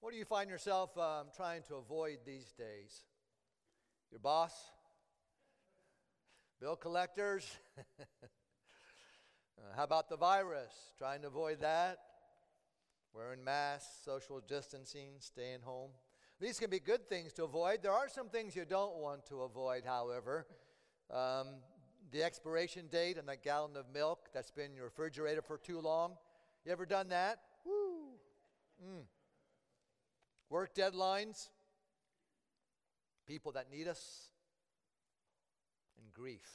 What do you find yourself um, trying to avoid these days? Your boss? Bill collectors? uh, how about the virus? Trying to avoid that? Wearing masks, social distancing, staying home? These can be good things to avoid. There are some things you don't want to avoid, however. Um, the expiration date on that gallon of milk that's been in your refrigerator for too long. You ever done that? Woo! Mm. Work deadlines, people that need us, and grief.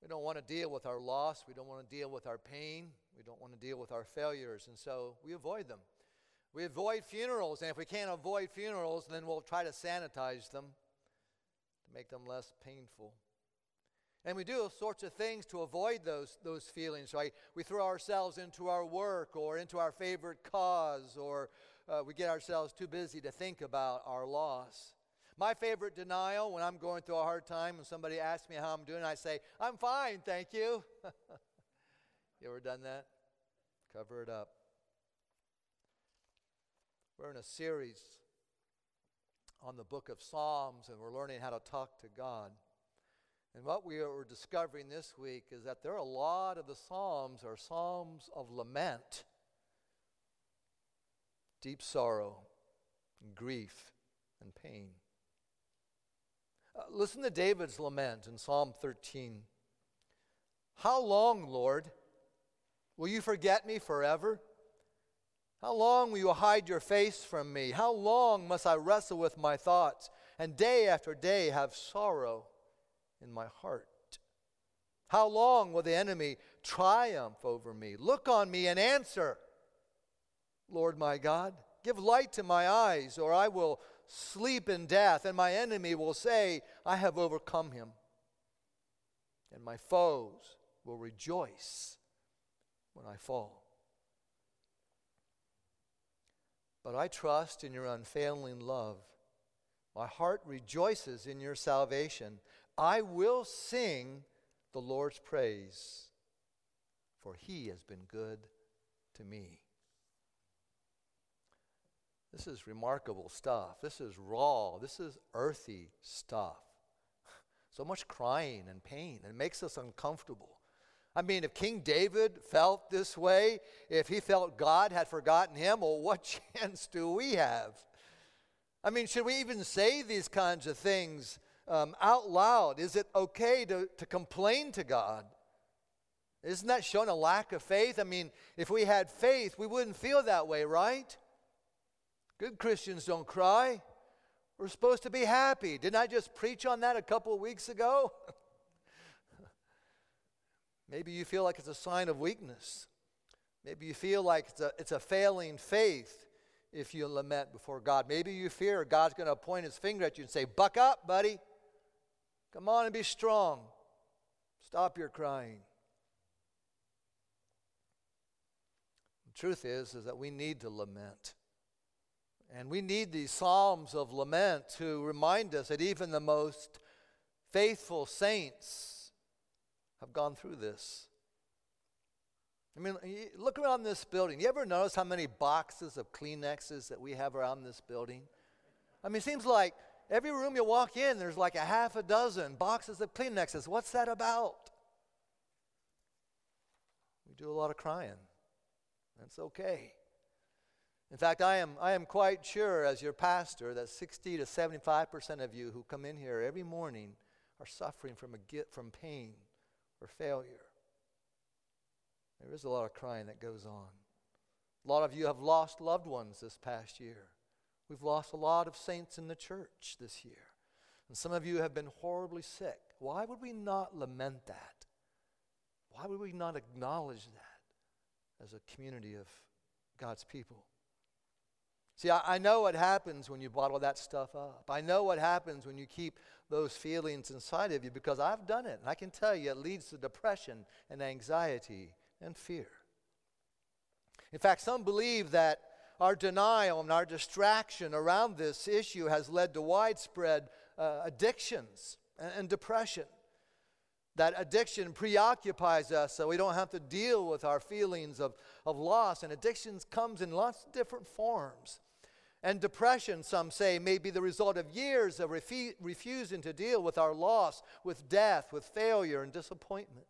We don't want to deal with our loss. We don't want to deal with our pain. We don't want to deal with our failures. And so we avoid them. We avoid funerals. And if we can't avoid funerals, then we'll try to sanitize them to make them less painful. And we do all sorts of things to avoid those, those feelings, right? We throw ourselves into our work or into our favorite cause, or uh, we get ourselves too busy to think about our loss. My favorite denial when I'm going through a hard time, when somebody asks me how I'm doing, I say, I'm fine, thank you. you ever done that? Cover it up. We're in a series on the book of Psalms, and we're learning how to talk to God. And what we are discovering this week is that there are a lot of the Psalms are Psalms of lament, deep sorrow, grief, and pain. Uh, listen to David's lament in Psalm 13. How long, Lord, will you forget me forever? How long will you hide your face from me? How long must I wrestle with my thoughts and day after day have sorrow? in my heart? How long will the enemy triumph over me? Look on me and answer, Lord my God. Give light to my eyes, or I will sleep in death, and my enemy will say, I have overcome him. And my foes will rejoice when I fall. But I trust in your unfailing love. My heart rejoices in your salvation. I will sing the Lord's praise, for he has been good to me. This is remarkable stuff. This is raw. This is earthy stuff. So much crying and pain. It makes us uncomfortable. I mean, if King David felt this way, if he felt God had forgotten him, well, what chance do we have? I mean, should we even say these kinds of things um, out loud? Is it okay to, to complain to God? Isn't that showing a lack of faith? I mean, if we had faith, we wouldn't feel that way, right? Good Christians don't cry. We're supposed to be happy. Didn't I just preach on that a couple of weeks ago? Maybe you feel like it's a sign of weakness. Maybe you feel like it's a, it's a failing faith if you lament before God. Maybe you fear God's going to point his finger at you and say, Buck up, buddy. Come on and be strong. Stop your crying. The truth is, is that we need to lament. And we need these psalms of lament to remind us that even the most faithful saints have gone through this. I mean, look around this building. You ever notice how many boxes of Kleenexes that we have around this building? I mean, it seems like Every room you walk in, there's like a half a dozen boxes of Kleenexes. What's that about? We do a lot of crying. That's okay. In fact, I am, I am quite sure, as your pastor, that 60 to 75% of you who come in here every morning are suffering from, a, from pain or failure. There is a lot of crying that goes on. A lot of you have lost loved ones this past year. We've lost a lot of saints in the church this year. And some of you have been horribly sick. Why would we not lament that? Why would we not acknowledge that as a community of God's people? See, I, I, know what happens when you bottle that stuff up. I know what happens when you keep those feelings inside of you because I've done it. And I can tell you it leads to depression and anxiety and fear. In fact, some believe that our denial and our distraction around this issue has led to widespread uh, addictions and, and depression. That addiction preoccupies us so we don't have to deal with our feelings of, of loss. And addiction comes in lots of different forms. And depression, some say, may be the result of years of refu- refusing to deal with our loss, with death, with failure, and disappointment.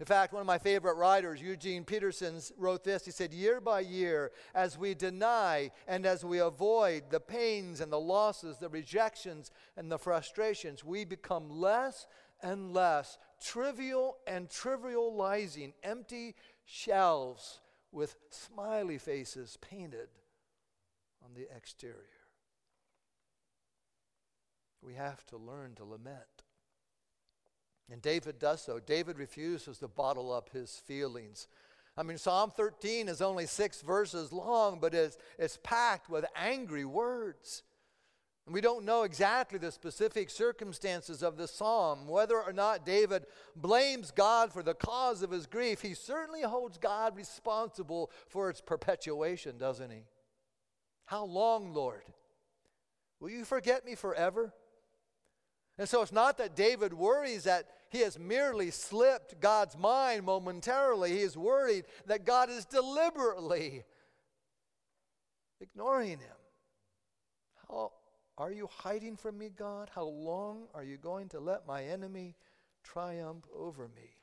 In fact, one of my favorite writers, Eugene Peterson, wrote this. He said, Year by year, as we deny and as we avoid the pains and the losses, the rejections and the frustrations, we become less and less trivial and trivializing empty shelves with smiley faces painted on the exterior. We have to learn to lament. And David does so. David refuses to bottle up his feelings. I mean, Psalm 13 is only six verses long, but it's, it's packed with angry words. We don't know exactly the specific circumstances of the psalm, whether or not David blames God for the cause of his grief. He certainly holds God responsible for its perpetuation, doesn't he? How long, Lord? Will you forget me forever? And so it's not that David worries that he has merely slipped God's mind momentarily. He is worried that God is deliberately ignoring him. How are you hiding from me, God? How long are you going to let my enemy triumph over me?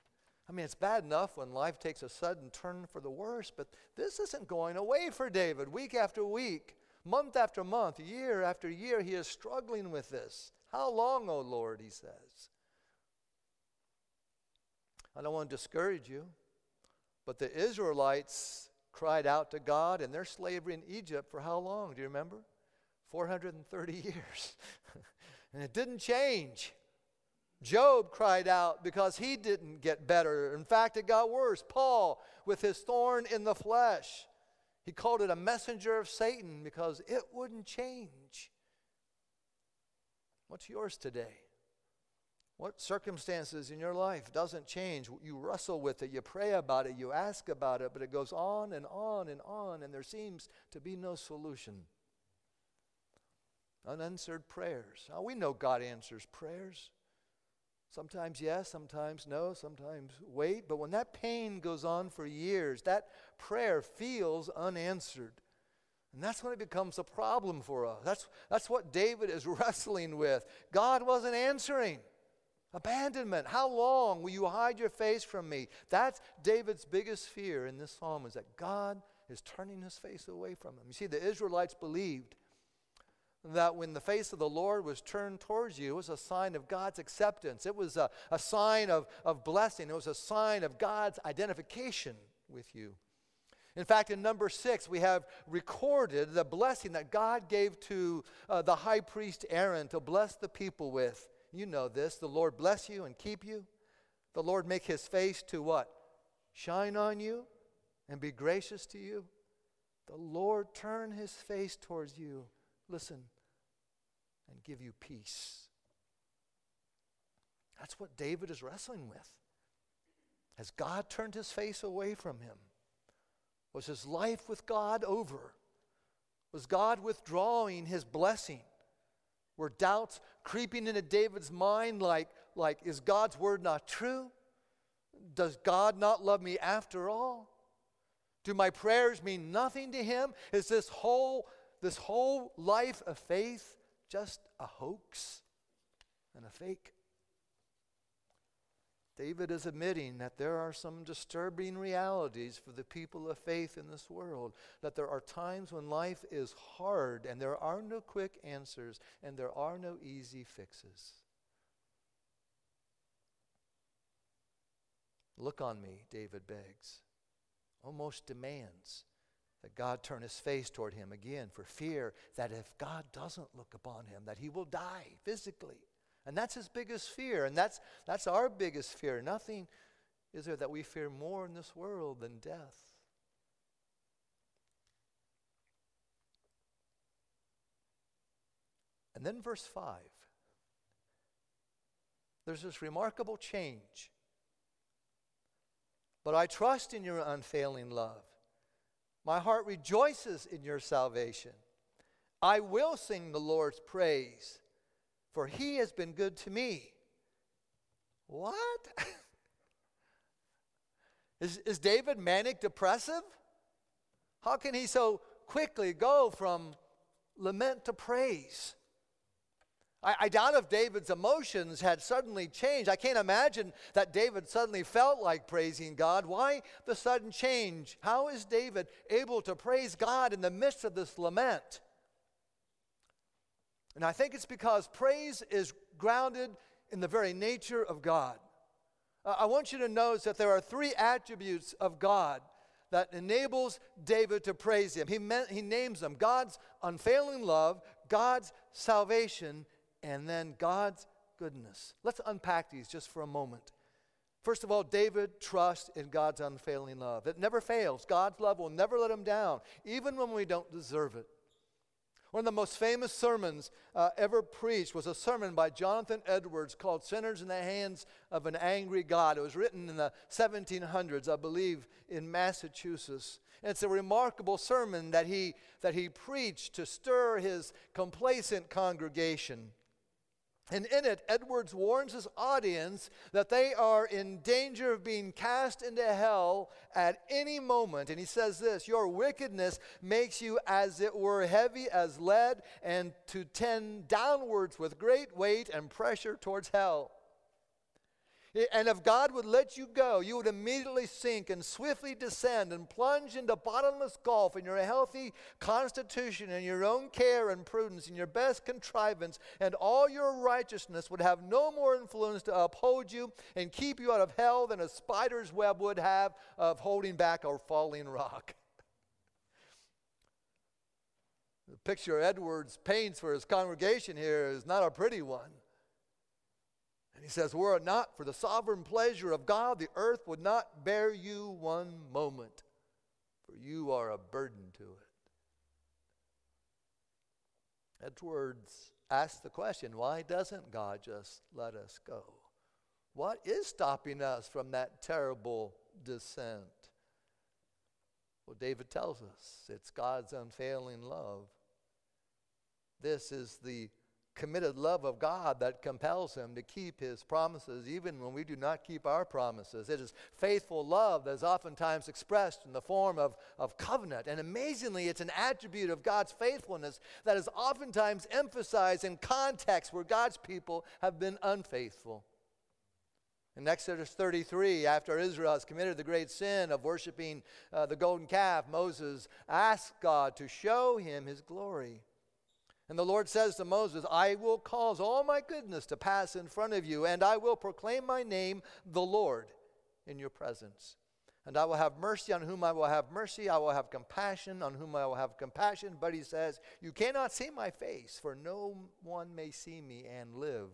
I mean, it's bad enough when life takes a sudden turn for the worse, but this isn't going away for David. Week after week, month after month, year after year, he is struggling with this. How long, O oh Lord, he says. I don't want to discourage you, but the Israelites cried out to God in their slavery in Egypt for how long? Do you remember? 430 years. and it didn't change. Job cried out because he didn't get better. In fact, it got worse. Paul, with his thorn in the flesh, he called it a messenger of Satan because it wouldn't change. What's yours today? What circumstances in your life doesn't change? You wrestle with it, you pray about it, you ask about it, but it goes on and on and on, and there seems to be no solution unanswered prayers. We know God answers prayers. Sometimes yes, sometimes no, sometimes wait. But when that pain goes on for years, that prayer feels unanswered. And that's when it becomes a problem for us. That's, that's what David is wrestling with. God wasn't answering. Abandonment. How long will you hide your face from me? That's David's biggest fear in this psalm is that God is turning his face away from him. You see, the Israelites believed that when the face of the Lord was turned towards you, it was a sign of God's acceptance. It was a, a sign of, of blessing. It was a sign of God's identification with you. In fact, in number six, we have recorded the blessing that God gave to uh, the high priest Aaron to bless the people with. You know this. The Lord bless you and keep you. The Lord make his face to what? Shine on you and be gracious to you. The Lord turn his face towards you listen, and give you peace. That's what David is wrestling with. Has God turned his face away from him? Was his life with God over? Was God withdrawing his blessing? Were doubts creeping into David's mind like, like is God's word not true? Does God not love me after all? Do my prayers mean nothing to him? Is this whole this whole life of faith just a hoax and a fake? David is admitting that there are some disturbing realities for the people of faith in this world. That there are times when life is hard and there are no quick answers and there are no easy fixes. Look on me, David begs, almost demands that God turn his face toward him again for fear that if God doesn't look upon him, that he will die physically. And that's his biggest fear. And that's, that's our biggest fear. Nothing is there that we fear more in this world than death. And then verse 5. There's this remarkable change. But I trust in your unfailing love. My heart rejoices in your salvation. I will sing the Lord's praise, for he has been good to me. What? is, is David manic depressive? How can he so quickly go from lament to praise? I, I, doubt if David's emotions had suddenly changed. I can't imagine that David suddenly felt like praising God. Why the sudden change? How is David able to praise God in the midst of this lament? And I think it's because praise is grounded in the very nature of God. Uh, I want you to notice that there are three attributes of God that enables David to praise him. He, he names them God's unfailing love, God's salvation, and then God's goodness. Let's unpack these just for a moment. First of all, David trusts in God's unfailing love. It never fails. God's love will never let him down, even when we don't deserve it. One of the most famous sermons uh, ever preached was a sermon by Jonathan Edwards called Sinners in the Hands of an Angry God. It was written in the 1700s, I believe, in Massachusetts. And it's a remarkable sermon that he, that he preached to stir his complacent congregation. And in it, Edwards warns his audience that they are in danger of being cast into hell at any moment. And he says this Your wickedness makes you as it were heavy as lead, and to tend downwards with great weight and pressure towards hell. And if God would let you go, you would immediately sink and swiftly descend and plunge into bottomless gulf in your healthy constitution and your own care and prudence and your best contrivance, and all your righteousness would have no more influence to uphold you and keep you out of hell than a spider's web would have of holding back a falling rock. The picture Edwards paints for his congregation here is not a pretty one. And he says, Were it not for the sovereign pleasure of God, the earth would not bear you one moment, for you are a burden to it. Edwards asks the question why doesn't God just let us go? What is stopping us from that terrible descent? Well, David tells us it's God's unfailing love. This is the committed love of God that compels him to keep his promises even when we do not keep our promises. It is faithful love that is oftentimes expressed in the form of, of covenant. And amazingly, it's an attribute of God's faithfulness that is oftentimes emphasized in contexts where God's people have been unfaithful. In Exodus 33, after Israel has committed the great sin of worshiping uh, the golden calf, Moses asked God to show him his glory. And the Lord says to Moses, I will cause all my goodness to pass in front of you, and I will proclaim my name, the Lord, in your presence. And I will have mercy on whom I will have mercy. I will have compassion on whom I will have compassion. But he says, You cannot see my face, for no one may see me and live.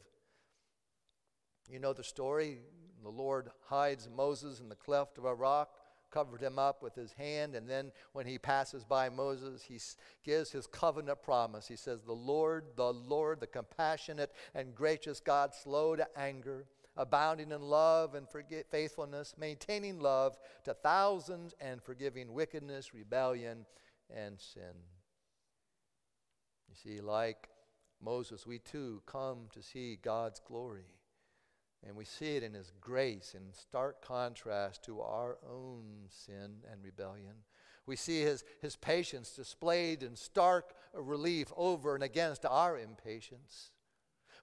You know the story. The Lord hides Moses in the cleft of a rock covered him up with his hand. And then when he passes by Moses, he gives his covenant promise. He says, The Lord, the Lord, the compassionate and gracious God, slow to anger, abounding in love and faithfulness, maintaining love to thousands, and forgiving wickedness, rebellion, and sin. You see, like Moses, we too come to see God's glory. And we see it in His grace in stark contrast to our own sin and rebellion. We see His, his patience displayed in stark relief over and against our impatience.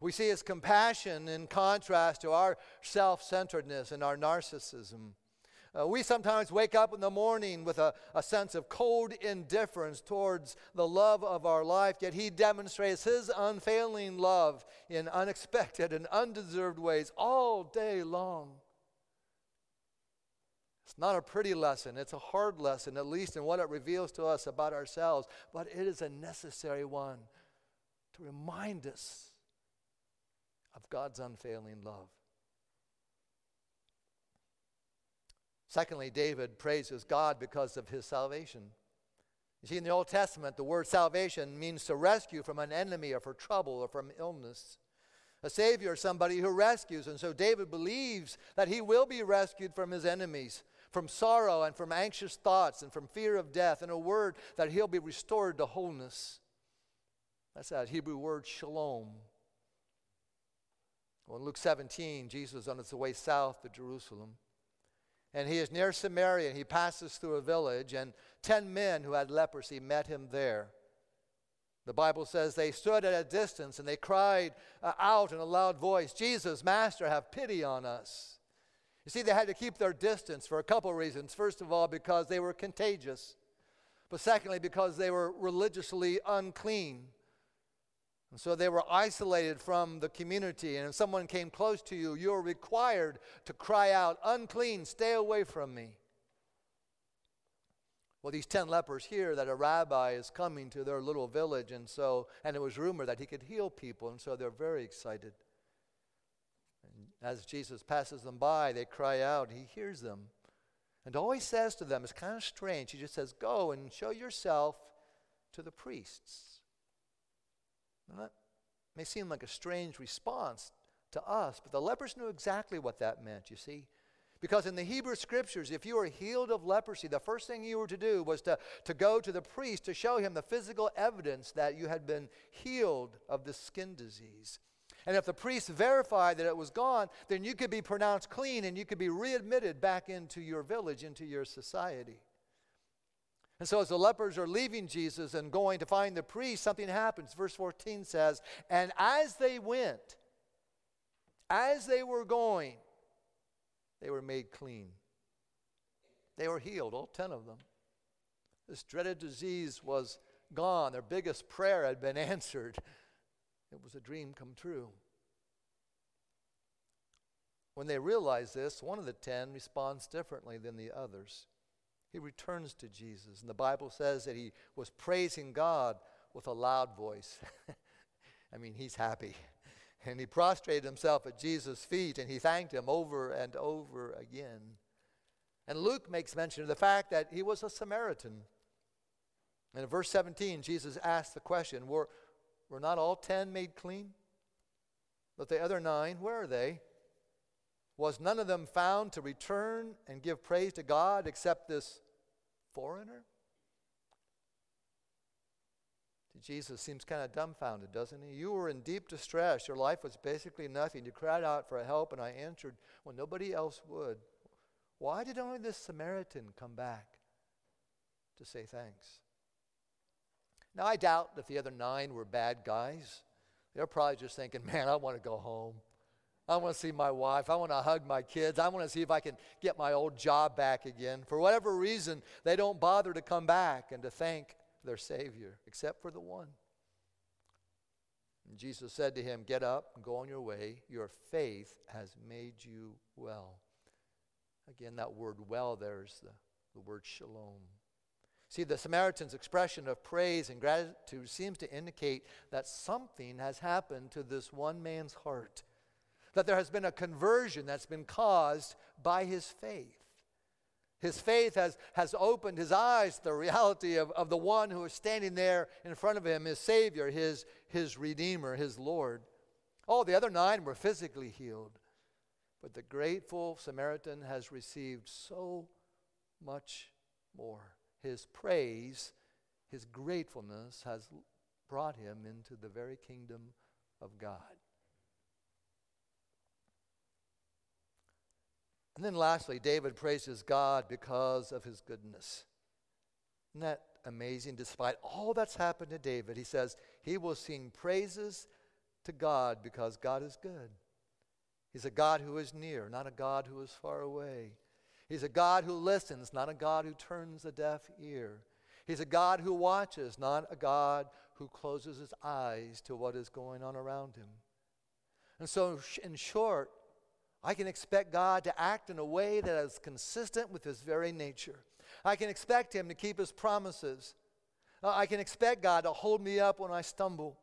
We see His compassion in contrast to our self centeredness and our narcissism. Uh, we sometimes wake up in the morning with a, a sense of cold indifference towards the love of our life, yet He demonstrates His unfailing love in unexpected and undeserved ways all day long. It's not a pretty lesson, it's a hard lesson, at least in what it reveals to us about ourselves, but it is a necessary one to remind us of God's unfailing love. Secondly, David praises God because of his salvation. You see, in the Old Testament, the word salvation means to rescue from an enemy or for trouble or from illness. A savior is somebody who rescues. And so David believes that he will be rescued from his enemies, from sorrow and from anxious thoughts and from fear of death. In a word, that he'll be restored to wholeness. That's that Hebrew word shalom. Well, in Luke 17, Jesus is on his way south to Jerusalem. And he is near Samaria, and he passes through a village, and ten men who had leprosy met him there. The Bible says they stood at a distance and they cried uh, out in a loud voice, Jesus, Master, have pity on us. You see, they had to keep their distance for a couple of reasons. First of all, because they were contagious, but secondly, because they were religiously unclean. And so they were isolated from the community. And if someone came close to you, you were required to cry out, Unclean, stay away from me. Well, these 10 lepers hear that a rabbi is coming to their little village, and so, and it was rumored that he could heal people, and so they're very excited. And as Jesus passes them by, they cry out, he hears them. And all he says to them is kind of strange. He just says, Go and show yourself to the priests. And that may seem like a strange response to us, but the lepers knew exactly what that meant, you see. Because in the Hebrew scriptures, if you were healed of leprosy, the first thing you were to do was to, to go to the priest to show him the physical evidence that you had been healed of the skin disease. And if the priest verified that it was gone, then you could be pronounced clean and you could be readmitted back into your village, into your society. And so, as the lepers are leaving Jesus and going to find the priest, something happens. Verse 14 says, And as they went, as they were going, they were made clean. They were healed, all 10 of them. This dreaded disease was gone. Their biggest prayer had been answered. It was a dream come true. When they realize this, one of the ten responds differently than the others he returns to Jesus. And the Bible says that he was praising God with a loud voice. I mean, he's happy. And he prostrated himself at Jesus' feet and he thanked him over and over again. And Luke makes mention of the fact that he was a Samaritan. And in verse 17, Jesus asked the question Were, were not all ten made clean? But the other nine, where are they? Was none of them found to return and give praise to God except this foreigner? Jesus seems kind of dumbfounded, doesn't he? You were in deep distress. Your life was basically nothing. You cried out for help, and I answered when nobody else would. Why did only this Samaritan come back to say thanks? Now, I doubt that the other nine were bad guys. They're probably just thinking, man, I want to go home. I want to see my wife. I want to hug my kids. I want to see if I can get my old job back again. For whatever reason, they don't bother to come back and to thank their Savior, except for the one. And Jesus said to him, Get up and go on your way. Your faith has made you well. Again, that word well there is the, the word shalom. See, the Samaritan's expression of praise and gratitude seems to indicate that something has happened to this one man's heart that there has been a conversion that's been caused by his faith. His faith has, has opened his eyes to the reality of, of the one who is standing there in front of him, his Savior, his, his Redeemer, his Lord. All the other nine were physically healed, but the grateful Samaritan has received so much more. His praise, his gratefulness has brought him into the very kingdom of God. And then lastly, David praises God because of his goodness. Isn't that amazing? Despite all that's happened to David, he says he will sing praises to God because God is good. He's a God who is near, not a God who is far away. He's a God who listens, not a God who turns a deaf ear. He's a God who watches, not a God who closes his eyes to what is going on around him. And so, in short, I can expect God to act in a way that is consistent with His very nature. I can expect Him to keep His promises. Uh, I can expect God to hold me up when I stumble.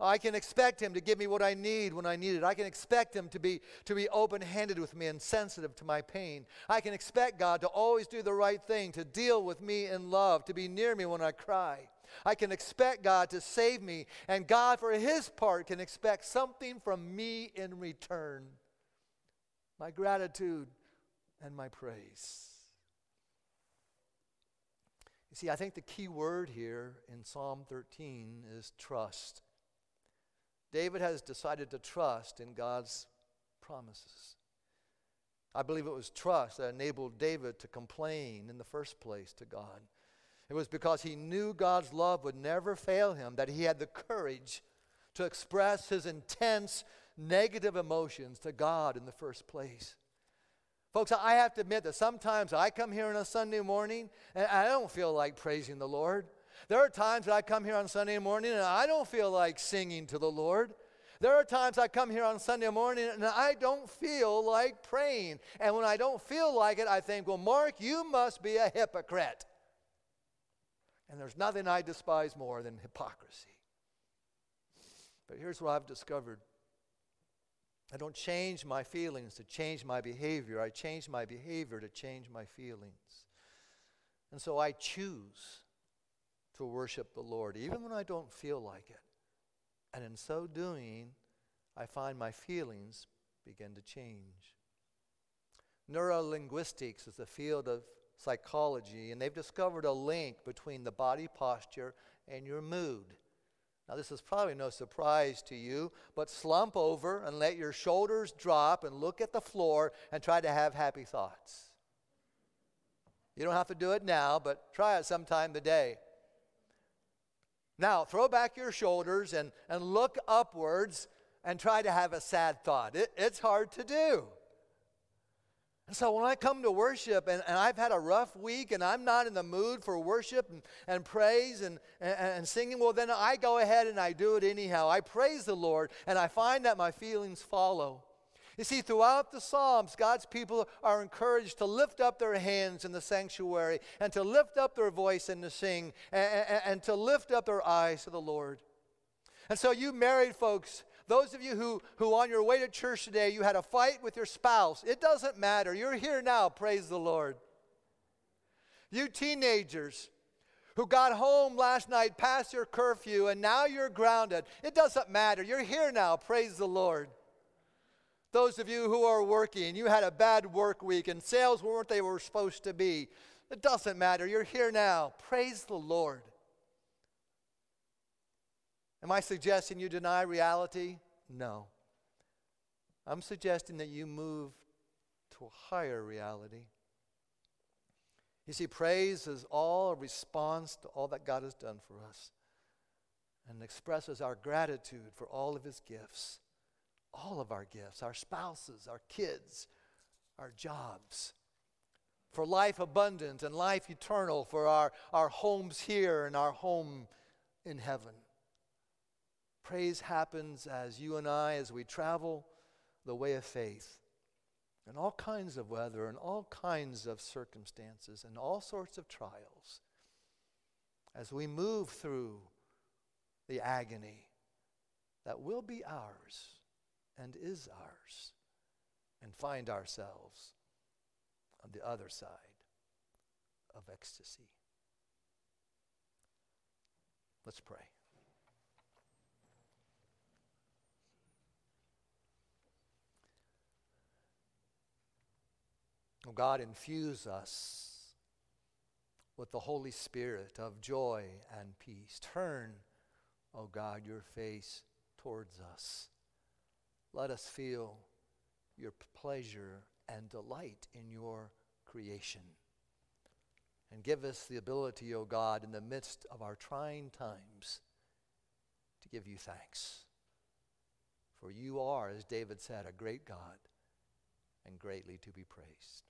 I can expect Him to give me what I need when I need it. I can expect Him to be, to be open handed with me and sensitive to my pain. I can expect God to always do the right thing, to deal with me in love, to be near me when I cry. I can expect God to save me, and God, for His part, can expect something from me in return my gratitude, and my praise. You see, I think the key word here in Psalm 13 is trust. David has decided to trust in God's promises. I believe it was trust that enabled David to complain in the first place to God. It was because he knew God's love would never fail him that he had the courage to express his intense negative emotions to God in the first place. Folks, I have to admit that sometimes I come here on a Sunday morning and I don't feel like praising the Lord. There are times that I come here on Sunday morning and I don't feel like singing to the Lord. There are times I come here on Sunday morning and I don't feel like praying. And when I don't feel like it, I think, well, Mark, you must be a hypocrite. And there's nothing I despise more than hypocrisy. But here's what I've discovered I don't change my feelings to change my behavior, I change my behavior to change my feelings. And so I choose to worship the Lord, even when I don't feel like it. And in so doing, I find my feelings begin to change. Neurolinguistics is a field of psychology, and they've discovered a link between the body posture and your mood. Now, this is probably no surprise to you, but slump over and let your shoulders drop and look at the floor and try to have happy thoughts. You don't have to do it now, but try it sometime today. Now, throw back your shoulders and, and look upwards and try to have a sad thought. It, it's hard to do. And so when I come to worship and, and I've had a rough week and I'm not in the mood for worship and, and praise and, and, and singing, well, then I go ahead and I do it anyhow. I praise the Lord and I find that my feelings follow. You see, throughout the Psalms, God's people are encouraged to lift up their hands in the sanctuary and to lift up their voice and to sing and, and, and to lift up their eyes to the Lord. And so, you married folks, those of you who, who on your way to church today, you had a fight with your spouse, it doesn't matter. You're here now, praise the Lord. You teenagers who got home last night past your curfew and now you're grounded, it doesn't matter. You're here now, praise the Lord. Those of you who are working, you had a bad work week and sales weren't they were supposed to be. It doesn't matter. You're here now. Praise the Lord. Am I suggesting you deny reality? No. I'm suggesting that you move to a higher reality. You see, praise is all a response to all that God has done for us and expresses our gratitude for all of his gifts, all of our gifts, our spouses, our kids, our jobs, for life abundant and life eternal, for our, our homes here and our home in heaven. Praise happens as you and I, as we travel the way of faith in all kinds of weather and all kinds of circumstances and all sorts of trials. As we move through the agony that will be ours and is ours and find ourselves on the other side of ecstasy. Let's pray. Oh God, infuse us with the Holy Spirit of joy and peace. Turn, oh God, your face towards us. Let us feel your pleasure and delight in your creation. And give us the ability, O oh God, in the midst of our trying times, to give you thanks. For you are, as David said, a great God and greatly to be praised.